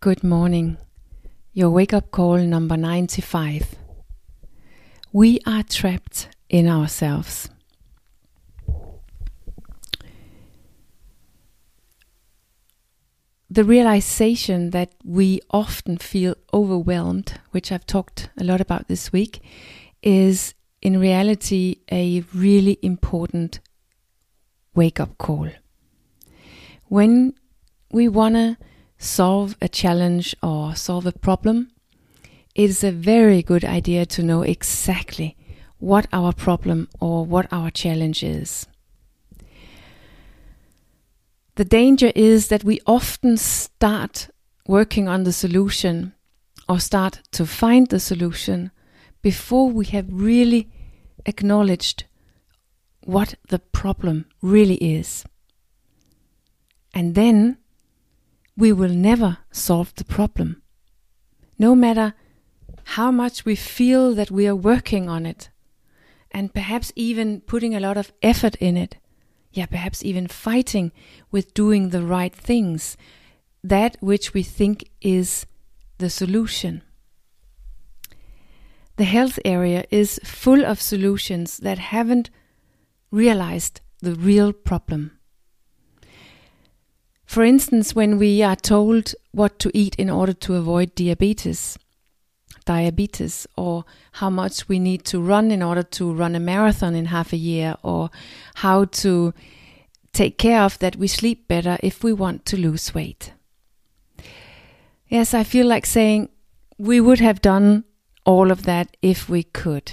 Good morning. Your wake up call number 95. We are trapped in ourselves. The realization that we often feel overwhelmed, which I've talked a lot about this week, is in reality a really important wake up call. When we want to solve a challenge or solve a problem, it is a very good idea to know exactly what our problem or what our challenge is. The danger is that we often start working on the solution or start to find the solution before we have really acknowledged what the problem really is. And then we will never solve the problem. No matter how much we feel that we are working on it, and perhaps even putting a lot of effort in it, yeah, perhaps even fighting with doing the right things, that which we think is the solution. The health area is full of solutions that haven't realized the real problem. For instance, when we are told what to eat in order to avoid diabetes, diabetes, or how much we need to run in order to run a marathon in half a year, or how to take care of that we sleep better if we want to lose weight. Yes, I feel like saying we would have done all of that if we could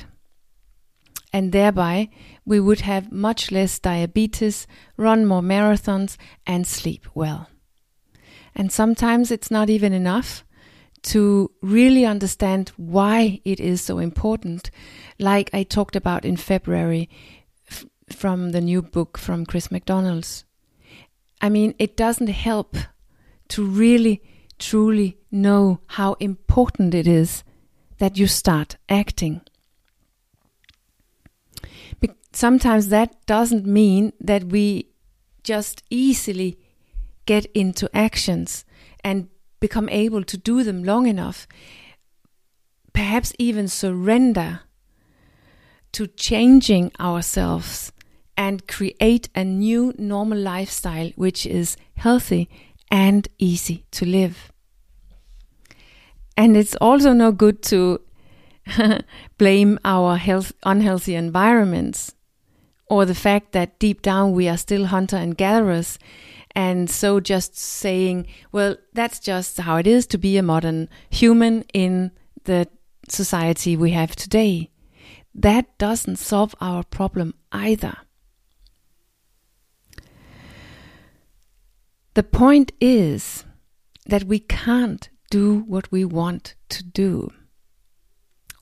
and thereby we would have much less diabetes, run more marathons, and sleep well. And sometimes it's not even enough to really understand why it is so important, like I talked about in February f- from the new book from Chris McDonald's. I mean, it doesn't help to really, truly know how important it is that you start acting sometimes that doesn't mean that we just easily get into actions and become able to do them long enough. Perhaps even surrender to changing ourselves and create a new normal lifestyle which is healthy and easy to live. And it's also no good to blame our health unhealthy environments or the fact that deep down we are still hunter and gatherers. And so just saying, well, that's just how it is to be a modern human in the society we have today. That doesn't solve our problem either. The point is that we can't do what we want to do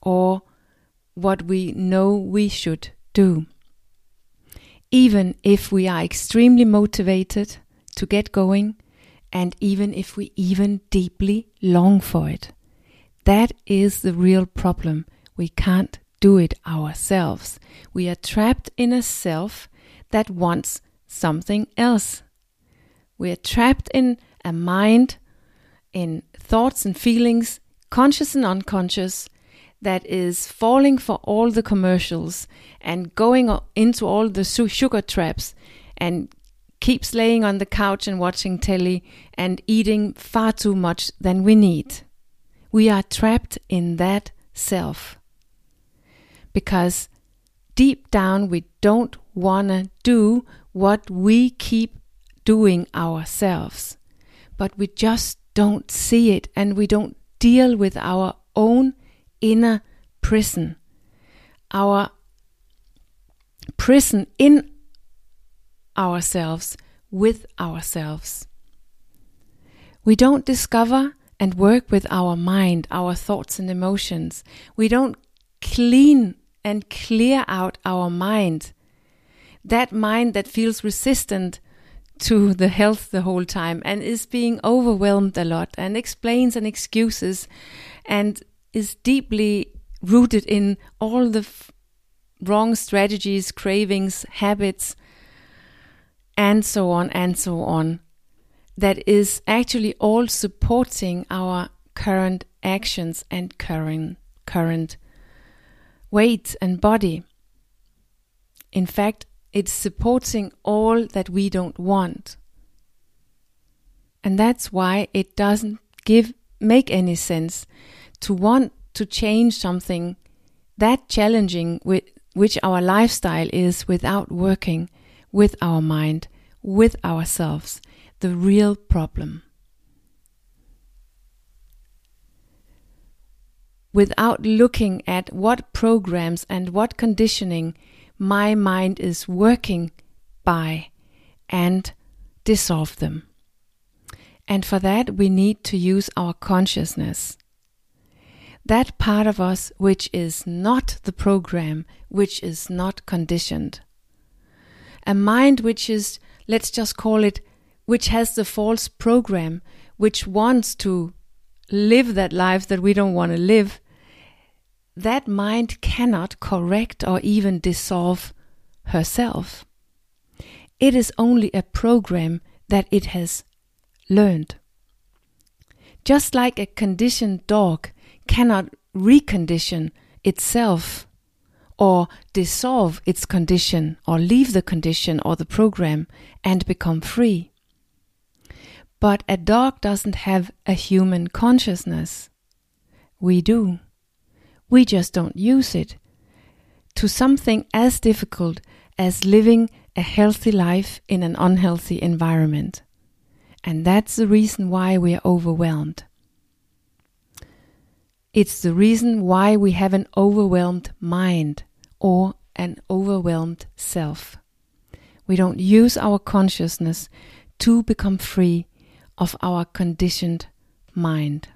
or what we know we should do even if we are extremely motivated to get going, and even if we even deeply long for it. That is the real problem. We can't do it ourselves. We are trapped in a self that wants something else. We are trapped in a mind, in thoughts and feelings, conscious and unconscious, that is falling for all the commercials and going into all the sugar traps and keeps laying on the couch and watching telly and eating far too much than we need. We are trapped in that self. Because deep down we don't want to do what we keep doing ourselves. But we just don't see it and we don't deal with our own inner prison, our prison in ourselves, with ourselves. We don't discover and work with our mind, our thoughts and emotions. We don't clean and clear out our mind. That mind that feels resistant to the health the whole time and is being overwhelmed a lot and explains and excuses and is deeply rooted in all the wrong strategies, cravings, habits, and so on and so on. that is actually all supporting our current actions and current current weight and body. In fact, it's supporting all that we don't want. And that's why it doesn't give make any sense to want to change something that challenging with which our lifestyle is without working with our mind, with ourselves, the real problem. Without looking at what programs and what conditioning my mind is working by and dissolve them. And for that, we need to use our consciousness. That part of us which is not the program, which is not conditioned. A mind which is, let's just call it, which has the false program, which wants to live that life that we don't want to live, that mind cannot correct or even dissolve herself. It is only a program that it has learned. Just like a conditioned dog cannot recondition itself or dissolve its condition or leave the condition or the program and become free. But a dog doesn't have a human consciousness. We do. We just don't use it to something as difficult as living a healthy life in an unhealthy environment. And that's the reason why we are overwhelmed. It's the reason why we have an overwhelmed mind or an overwhelmed self. We don't use our consciousness to become free of our conditioned mind.